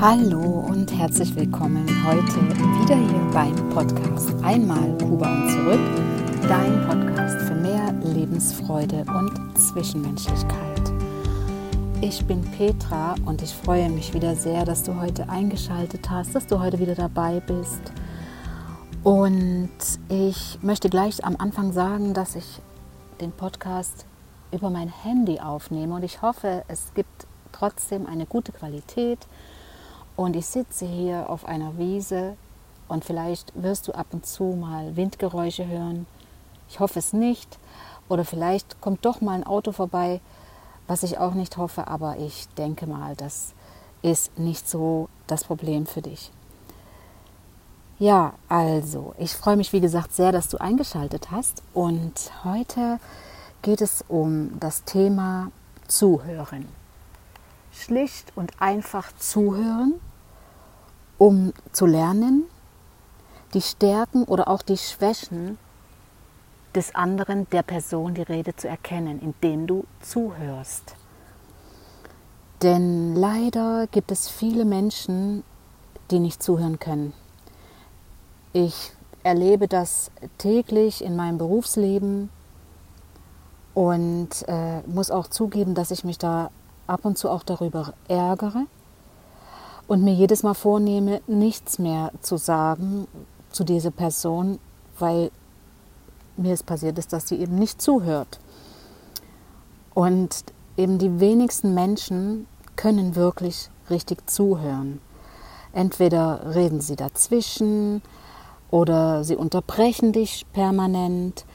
Hallo und herzlich willkommen heute wieder hier beim Podcast Einmal Kuba und zurück, dein Podcast für mehr Lebensfreude und Zwischenmenschlichkeit. Ich bin Petra und ich freue mich wieder sehr, dass du heute eingeschaltet hast, dass du heute wieder dabei bist. Und ich möchte gleich am Anfang sagen, dass ich den Podcast über mein Handy aufnehme und ich hoffe, es gibt trotzdem eine gute Qualität und ich sitze hier auf einer Wiese und vielleicht wirst du ab und zu mal Windgeräusche hören. Ich hoffe es nicht. Oder vielleicht kommt doch mal ein Auto vorbei, was ich auch nicht hoffe, aber ich denke mal, das ist nicht so das Problem für dich. Ja, also, ich freue mich wie gesagt sehr, dass du eingeschaltet hast und heute geht es um das Thema Zuhören. Schlicht und einfach zuhören um zu lernen, die Stärken oder auch die Schwächen des anderen, der Person, die Rede zu erkennen, indem du zuhörst. Denn leider gibt es viele Menschen, die nicht zuhören können. Ich erlebe das täglich in meinem Berufsleben und äh, muss auch zugeben, dass ich mich da ab und zu auch darüber ärgere, und mir jedes Mal vornehme, nichts mehr zu sagen zu dieser Person, weil mir es passiert ist, dass sie eben nicht zuhört. Und eben die wenigsten Menschen können wirklich richtig zuhören. Entweder reden sie dazwischen oder sie unterbrechen dich permanent.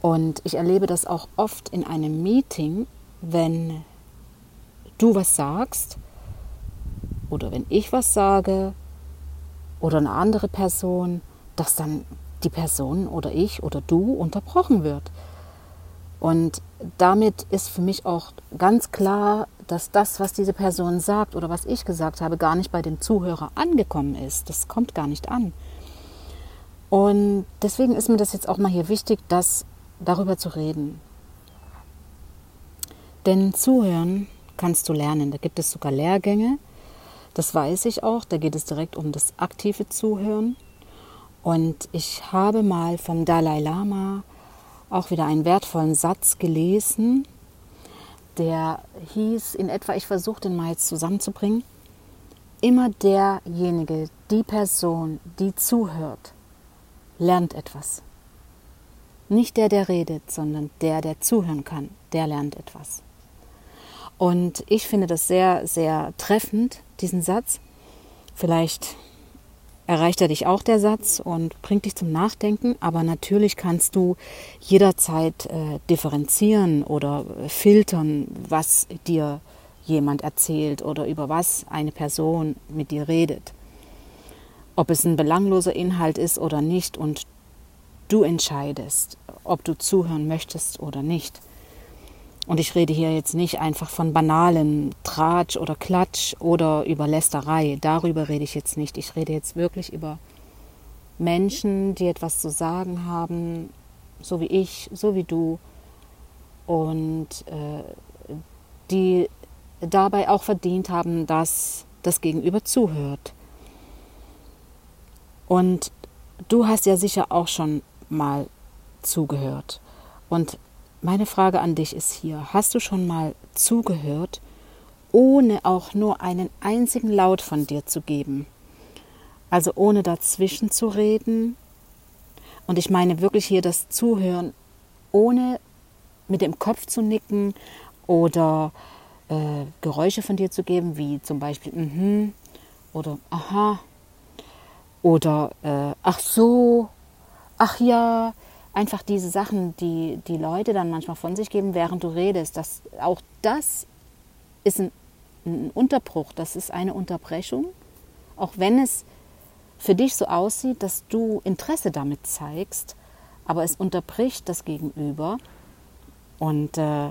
Und ich erlebe das auch oft in einem Meeting, wenn du was sagst oder wenn ich was sage oder eine andere Person, dass dann die Person oder ich oder du unterbrochen wird. Und damit ist für mich auch ganz klar, dass das, was diese Person sagt oder was ich gesagt habe, gar nicht bei dem Zuhörer angekommen ist. Das kommt gar nicht an. Und deswegen ist mir das jetzt auch mal hier wichtig, das darüber zu reden. Denn zuhören kannst du lernen. Da gibt es sogar Lehrgänge, das weiß ich auch. Da geht es direkt um das aktive Zuhören. Und ich habe mal vom Dalai Lama auch wieder einen wertvollen Satz gelesen, der hieß in etwa, ich versuche den mal jetzt zusammenzubringen, immer derjenige, die Person, die zuhört, lernt etwas. Nicht der, der redet, sondern der, der zuhören kann, der lernt etwas. Und ich finde das sehr, sehr treffend, diesen Satz. Vielleicht erreicht er dich auch der Satz und bringt dich zum Nachdenken, aber natürlich kannst du jederzeit äh, differenzieren oder filtern, was dir jemand erzählt oder über was eine Person mit dir redet. Ob es ein belangloser Inhalt ist oder nicht und du entscheidest, ob du zuhören möchtest oder nicht. Und ich rede hier jetzt nicht einfach von banalen Tratsch oder Klatsch oder über Lästerei. Darüber rede ich jetzt nicht. Ich rede jetzt wirklich über Menschen, die etwas zu sagen haben, so wie ich, so wie du. Und äh, die dabei auch verdient haben, dass das Gegenüber zuhört. Und du hast ja sicher auch schon mal zugehört. Und meine Frage an dich ist hier, hast du schon mal zugehört, ohne auch nur einen einzigen Laut von dir zu geben? Also ohne dazwischen zu reden. Und ich meine wirklich hier das Zuhören, ohne mit dem Kopf zu nicken oder äh, Geräusche von dir zu geben, wie zum Beispiel mhm oder aha oder äh, ach so, ach ja, einfach diese Sachen, die die Leute dann manchmal von sich geben, während du redest, dass auch das ist ein, ein Unterbruch, das ist eine Unterbrechung, auch wenn es für dich so aussieht, dass du Interesse damit zeigst, aber es unterbricht das Gegenüber. Und äh,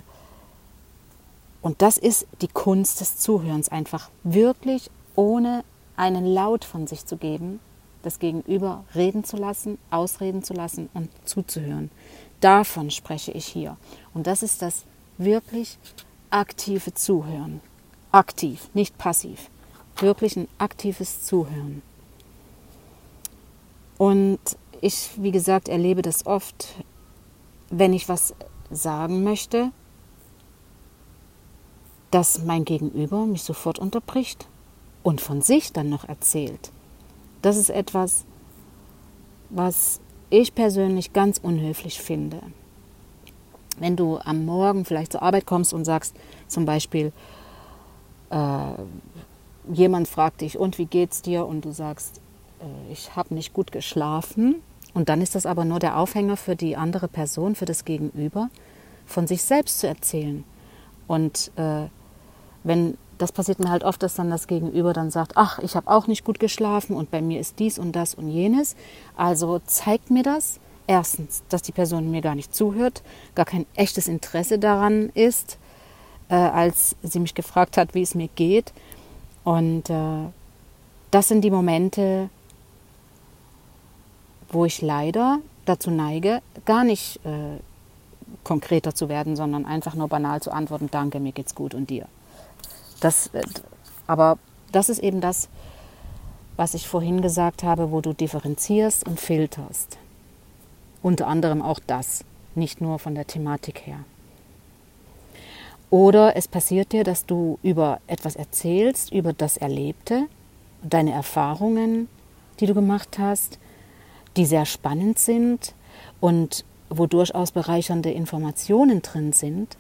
und das ist die Kunst des Zuhörens, einfach wirklich ohne einen Laut von sich zu geben, das Gegenüber reden zu lassen, ausreden zu lassen und zuzuhören. Davon spreche ich hier. Und das ist das wirklich aktive Zuhören. Aktiv, nicht passiv. wirklich ein aktives Zuhören. Und ich, wie gesagt, erlebe das oft, wenn ich was sagen möchte, dass mein Gegenüber mich sofort unterbricht und von sich dann noch erzählt. Das ist etwas, was ich persönlich ganz unhöflich finde. Wenn du am Morgen vielleicht zur Arbeit kommst und sagst zum Beispiel, äh, jemand fragt dich, und wie geht's dir? Und du sagst, äh, ich habe nicht gut geschlafen. Und dann ist das aber nur der Aufhänger für die andere Person, für das Gegenüber, von sich selbst zu erzählen. Und äh, wenn das passiert mir halt oft, dass dann das Gegenüber dann sagt, ach, ich habe auch nicht gut geschlafen und bei mir ist dies und das und jenes. Also zeigt mir das erstens, dass die Person mir gar nicht zuhört, gar kein echtes Interesse daran ist, äh, als sie mich gefragt hat, wie es mir geht. Und äh, das sind die Momente, wo ich leider dazu neige, gar nicht äh, konkreter zu werden, sondern einfach nur banal zu antworten, danke, mir geht's gut und dir. Das, äh, aber das ist eben das, was ich vorhin gesagt habe, wo du differenzierst und filterst. Unter anderem auch das, nicht nur von der Thematik her. Oder es passiert dir, dass du über etwas erzählst, über das Erlebte, deine Erfahrungen, die du gemacht hast, die sehr spannend sind und wo durchaus bereichernde Informationen drin sind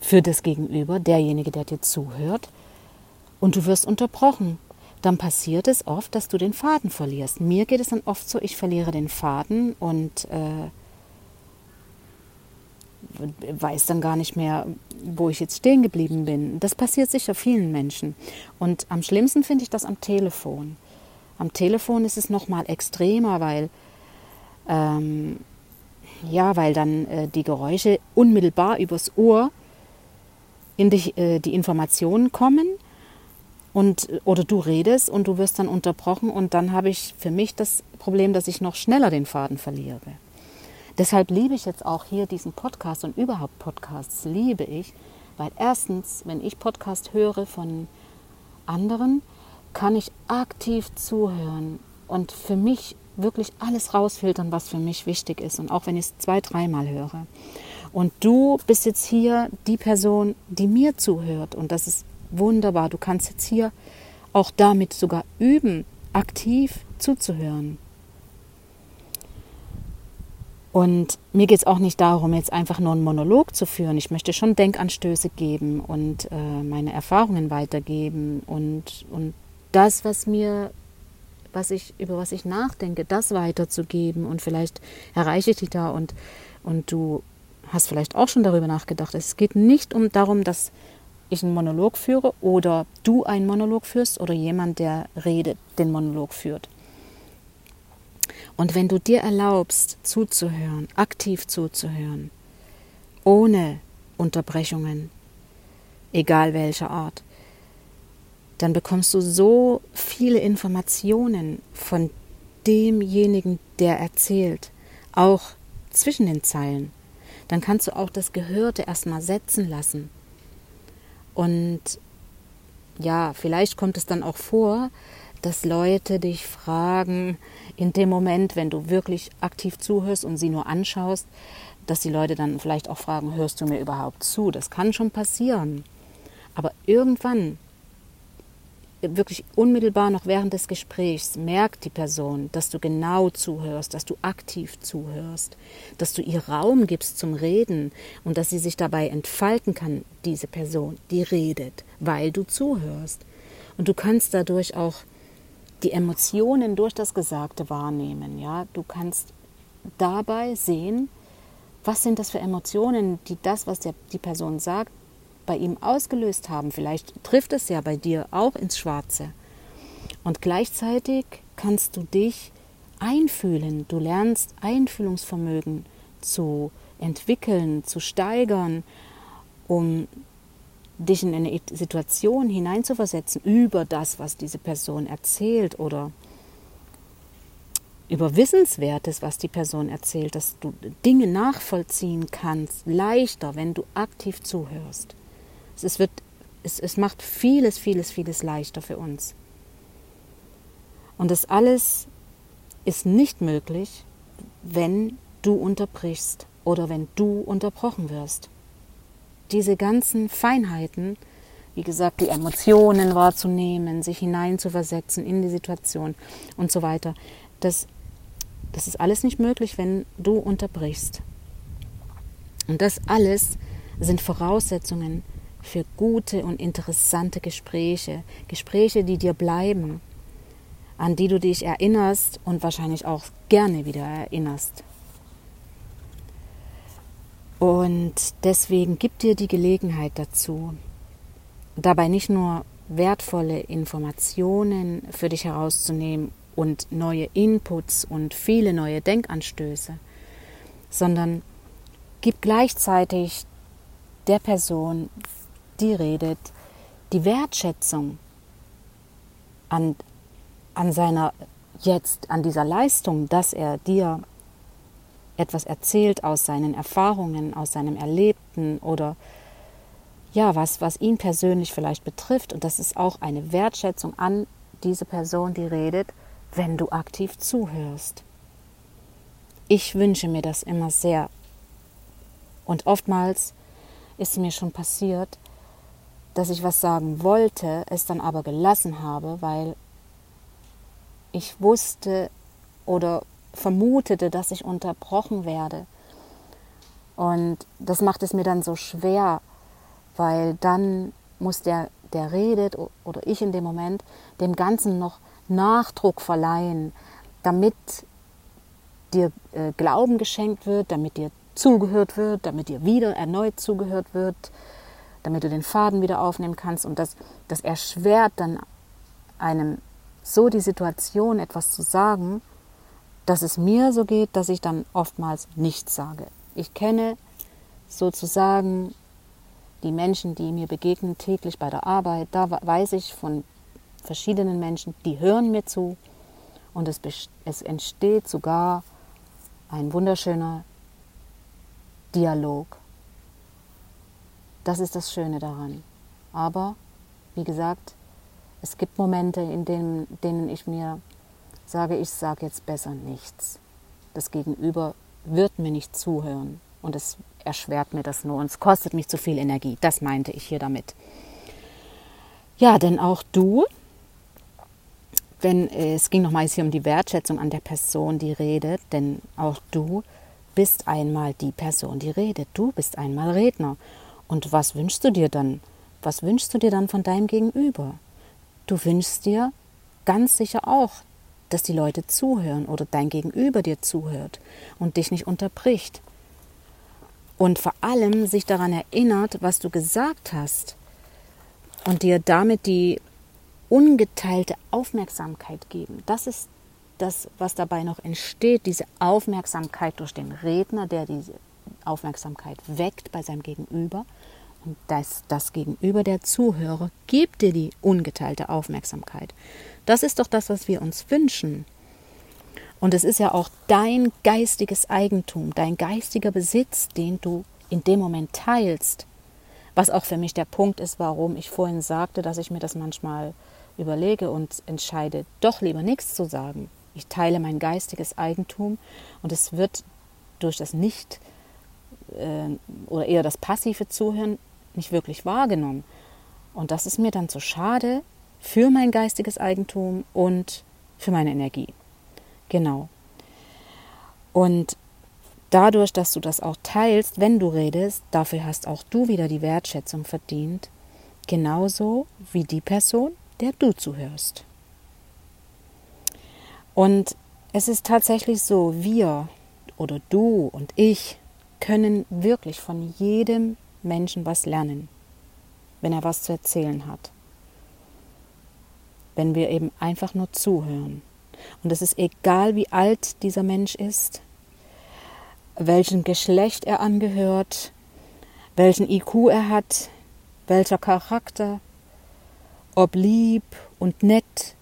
für das Gegenüber, derjenige, der dir zuhört, und du wirst unterbrochen. Dann passiert es oft, dass du den Faden verlierst. Mir geht es dann oft so, ich verliere den Faden und äh, weiß dann gar nicht mehr, wo ich jetzt stehen geblieben bin. Das passiert sicher vielen Menschen. Und am schlimmsten finde ich das am Telefon. Am Telefon ist es noch mal extremer, weil ähm, ja, weil dann äh, die Geräusche unmittelbar übers Ohr in die, äh, die Informationen kommen und oder du redest und du wirst dann unterbrochen und dann habe ich für mich das Problem, dass ich noch schneller den Faden verliere. Deshalb liebe ich jetzt auch hier diesen Podcast und überhaupt Podcasts liebe ich, weil erstens, wenn ich Podcast höre von anderen, kann ich aktiv zuhören und für mich wirklich alles rausfiltern, was für mich wichtig ist und auch wenn ich es zwei, dreimal höre. Und du bist jetzt hier die Person, die mir zuhört. Und das ist wunderbar. Du kannst jetzt hier auch damit sogar üben, aktiv zuzuhören. Und mir geht es auch nicht darum, jetzt einfach nur einen Monolog zu führen. Ich möchte schon Denkanstöße geben und äh, meine Erfahrungen weitergeben und, und das, was mir, was ich, über was ich nachdenke, das weiterzugeben. Und vielleicht erreiche ich dich da und, und du hast vielleicht auch schon darüber nachgedacht. Es geht nicht um darum, dass ich einen Monolog führe oder du einen Monolog führst oder jemand, der redet, den Monolog führt. Und wenn du dir erlaubst, zuzuhören, aktiv zuzuhören, ohne Unterbrechungen, egal welcher Art, dann bekommst du so viele Informationen von demjenigen, der erzählt, auch zwischen den Zeilen dann kannst du auch das Gehörte erstmal setzen lassen. Und ja, vielleicht kommt es dann auch vor, dass Leute dich fragen, in dem Moment, wenn du wirklich aktiv zuhörst und sie nur anschaust, dass die Leute dann vielleicht auch fragen, hörst du mir überhaupt zu? Das kann schon passieren. Aber irgendwann wirklich unmittelbar noch während des Gesprächs merkt die Person, dass du genau zuhörst, dass du aktiv zuhörst, dass du ihr Raum gibst zum Reden und dass sie sich dabei entfalten kann, diese Person, die redet, weil du zuhörst. Und du kannst dadurch auch die Emotionen durch das Gesagte wahrnehmen. Ja? Du kannst dabei sehen, was sind das für Emotionen, die das, was der, die Person sagt, bei ihm ausgelöst haben. Vielleicht trifft es ja bei dir auch ins Schwarze. Und gleichzeitig kannst du dich einfühlen. Du lernst Einfühlungsvermögen zu entwickeln, zu steigern, um dich in eine Situation hineinzuversetzen über das, was diese Person erzählt oder über Wissenswertes, was die Person erzählt, dass du Dinge nachvollziehen kannst, leichter, wenn du aktiv zuhörst. Es wird es, es macht vieles, vieles, vieles leichter für uns. Und das alles ist nicht möglich, wenn du unterbrichst oder wenn du unterbrochen wirst. Diese ganzen Feinheiten, wie gesagt, die Emotionen wahrzunehmen, sich hineinzuversetzen in die Situation und so weiter, das, das ist alles nicht möglich, wenn du unterbrichst. Und das alles sind Voraussetzungen für gute und interessante Gespräche, Gespräche, die dir bleiben, an die du dich erinnerst und wahrscheinlich auch gerne wieder erinnerst. Und deswegen gib dir die Gelegenheit dazu, dabei nicht nur wertvolle Informationen für dich herauszunehmen und neue Inputs und viele neue Denkanstöße, sondern gib gleichzeitig der Person, die redet, die Wertschätzung an, an seiner jetzt, an dieser Leistung, dass er dir etwas erzählt aus seinen Erfahrungen, aus seinem Erlebten oder ja, was, was ihn persönlich vielleicht betrifft. Und das ist auch eine Wertschätzung an diese Person, die redet, wenn du aktiv zuhörst. Ich wünsche mir das immer sehr. Und oftmals ist mir schon passiert, dass ich was sagen wollte, es dann aber gelassen habe, weil ich wusste oder vermutete, dass ich unterbrochen werde. Und das macht es mir dann so schwer, weil dann muss der, der redet oder ich in dem Moment dem Ganzen noch Nachdruck verleihen, damit dir äh, Glauben geschenkt wird, damit dir zugehört wird, damit dir wieder erneut zugehört wird, damit du den Faden wieder aufnehmen kannst. Und das, das erschwert dann einem so die Situation, etwas zu sagen, dass es mir so geht, dass ich dann oftmals nichts sage. Ich kenne sozusagen die Menschen, die mir begegnen täglich bei der Arbeit. Da weiß ich von verschiedenen Menschen, die hören mir zu und es, es entsteht sogar ein wunderschöner Dialog. Das ist das Schöne daran. Aber, wie gesagt, es gibt Momente, in denen, denen ich mir sage, ich sage jetzt besser nichts. Das Gegenüber wird mir nicht zuhören und es erschwert mir das nur und es kostet mich zu viel Energie. Das meinte ich hier damit. Ja, denn auch du, wenn es ging nochmals hier um die Wertschätzung an der Person, die redet, denn auch du bist einmal die Person, die redet. Du bist einmal Redner. Und was wünschst du dir dann? Was wünschst du dir dann von deinem Gegenüber? Du wünschst dir ganz sicher auch, dass die Leute zuhören oder dein Gegenüber dir zuhört und dich nicht unterbricht. Und vor allem sich daran erinnert, was du gesagt hast und dir damit die ungeteilte Aufmerksamkeit geben. Das ist das, was dabei noch entsteht, diese Aufmerksamkeit durch den Redner, der diese Aufmerksamkeit weckt bei seinem Gegenüber. Und das, Gegenüber der Zuhörer gibt dir die ungeteilte Aufmerksamkeit. Das ist doch das, was wir uns wünschen. Und es ist ja auch dein geistiges Eigentum, dein geistiger Besitz, den du in dem Moment teilst. Was auch für mich der Punkt ist, warum ich vorhin sagte, dass ich mir das manchmal überlege und entscheide, doch lieber nichts zu sagen. Ich teile mein geistiges Eigentum und es wird durch das Nicht äh, oder eher das passive Zuhören nicht wirklich wahrgenommen. Und das ist mir dann zu schade, für mein geistiges Eigentum und für meine Energie. Genau. Und dadurch, dass du das auch teilst, wenn du redest, dafür hast auch du wieder die Wertschätzung verdient, genauso wie die Person, der du zuhörst. Und es ist tatsächlich so, wir oder du und ich können wirklich von jedem Menschen was lernen, wenn er was zu erzählen hat wenn wir eben einfach nur zuhören. Und es ist egal, wie alt dieser Mensch ist, welchem Geschlecht er angehört, welchen IQ er hat, welcher Charakter, ob lieb und nett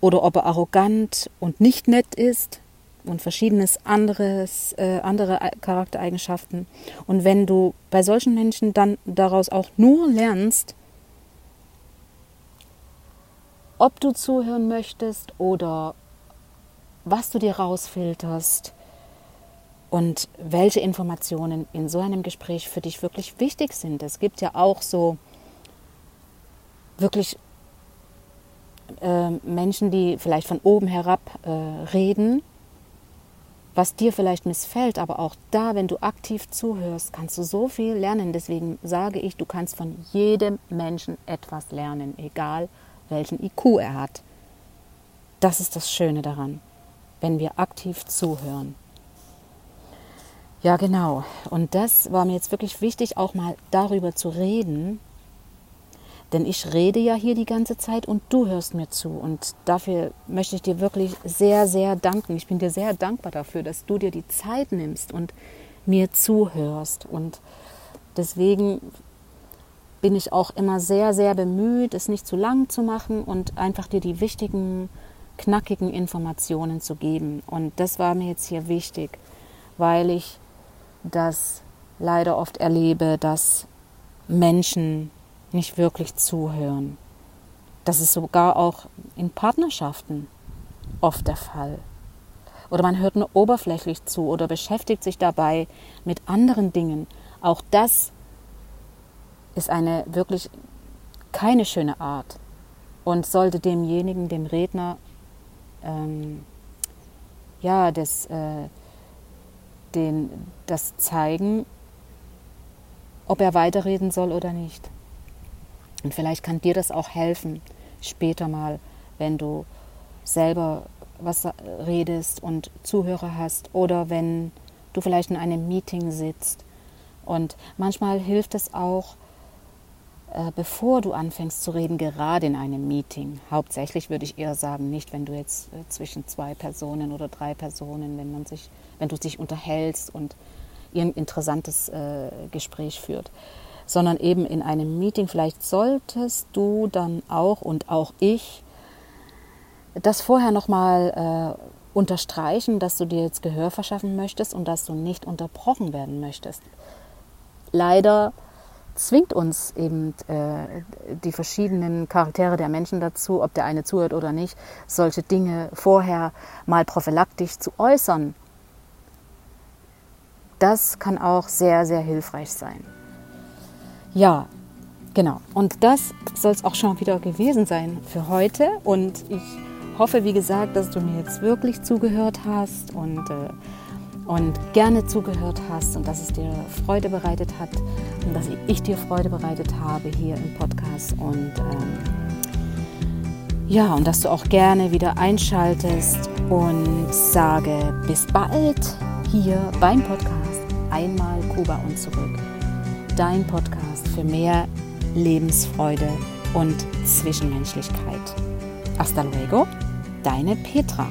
oder ob er arrogant und nicht nett ist und verschiedenes anderes, äh, andere Charaktereigenschaften. Und wenn du bei solchen Menschen dann daraus auch nur lernst, ob du zuhören möchtest oder was du dir rausfilterst und welche Informationen in so einem Gespräch für dich wirklich wichtig sind. Es gibt ja auch so wirklich äh, Menschen, die vielleicht von oben herab äh, reden, was dir vielleicht missfällt, aber auch da, wenn du aktiv zuhörst, kannst du so viel lernen. Deswegen sage ich, du kannst von jedem Menschen etwas lernen, egal welchen IQ er hat. Das ist das Schöne daran, wenn wir aktiv zuhören. Ja, genau. Und das war mir jetzt wirklich wichtig, auch mal darüber zu reden. Denn ich rede ja hier die ganze Zeit und du hörst mir zu. Und dafür möchte ich dir wirklich sehr, sehr danken. Ich bin dir sehr dankbar dafür, dass du dir die Zeit nimmst und mir zuhörst. Und deswegen bin ich auch immer sehr, sehr bemüht, es nicht zu lang zu machen und einfach dir die wichtigen, knackigen Informationen zu geben. Und das war mir jetzt hier wichtig, weil ich das leider oft erlebe, dass Menschen nicht wirklich zuhören. Das ist sogar auch in Partnerschaften oft der Fall. Oder man hört nur oberflächlich zu oder beschäftigt sich dabei mit anderen Dingen. Auch das ist eine wirklich keine schöne Art und sollte demjenigen, dem Redner, ähm, ja, das, äh, den, das zeigen, ob er weiterreden soll oder nicht. Und vielleicht kann dir das auch helfen, später mal, wenn du selber was redest und Zuhörer hast oder wenn du vielleicht in einem Meeting sitzt. Und manchmal hilft es auch, äh, bevor du anfängst zu reden, gerade in einem Meeting. Hauptsächlich würde ich eher sagen, nicht wenn du jetzt äh, zwischen zwei Personen oder drei Personen, wenn man sich wenn du dich unterhältst und ihr ein interessantes äh, Gespräch führt, sondern eben in einem Meeting. Vielleicht solltest du dann auch und auch ich das vorher nochmal äh, unterstreichen, dass du dir jetzt Gehör verschaffen möchtest und dass du nicht unterbrochen werden möchtest. Leider zwingt uns eben äh, die verschiedenen Charaktere der Menschen dazu, ob der eine zuhört oder nicht, solche Dinge vorher mal prophylaktisch zu äußern das kann auch sehr, sehr hilfreich sein. Ja, genau. Und das soll es auch schon wieder gewesen sein für heute. Und ich hoffe, wie gesagt, dass du mir jetzt wirklich zugehört hast und, äh, und gerne zugehört hast und dass es dir Freude bereitet hat und dass ich dir Freude bereitet habe hier im Podcast. Und ähm, ja, und dass du auch gerne wieder einschaltest und sage bis bald hier beim Podcast einmal Kuba und zurück. Dein Podcast für mehr Lebensfreude und Zwischenmenschlichkeit. Hasta luego, deine Petra.